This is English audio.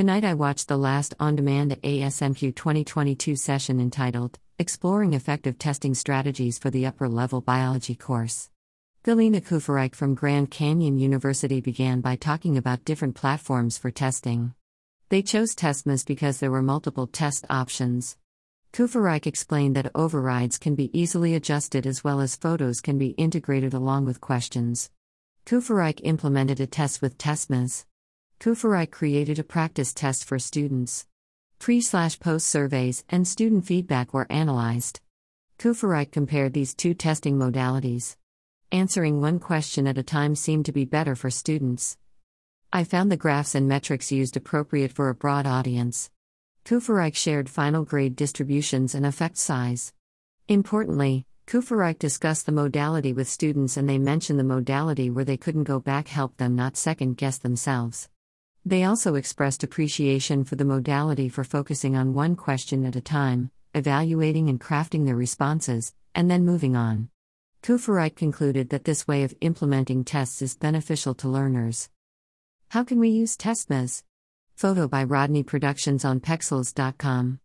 Tonight I watched the last on demand ASMCUE 2022 session entitled Exploring Effective Testing Strategies for the Upper Level Biology Course. Galina Kufarike from Grand Canyon University began by talking about different platforms for testing. They chose Testmaz because there were multiple test options. Kufarike explained that overrides can be easily adjusted as well as photos can be integrated along with questions. Kufarike implemented a test with Testmaz. Kufarike created a practice test for students. Pre post surveys and student feedback were analyzed. Kufarike compared these two testing modalities. Answering one question at a time seemed to be better for students. I found the graphs and metrics used appropriate for a broad audience. Kufarike shared final grade distributions and effect size. Importantly, Kufarike discussed the modality with students and they mentioned the modality where they couldn't go back help them not second guess themselves. They also expressed appreciation for the modality for focusing on one question at a time, evaluating and crafting their responses, and then moving on. Kufarike concluded that this way of implementing tests is beneficial to learners. How can we use Testmaz? Photo by RODNAE Productions on Pexels.com.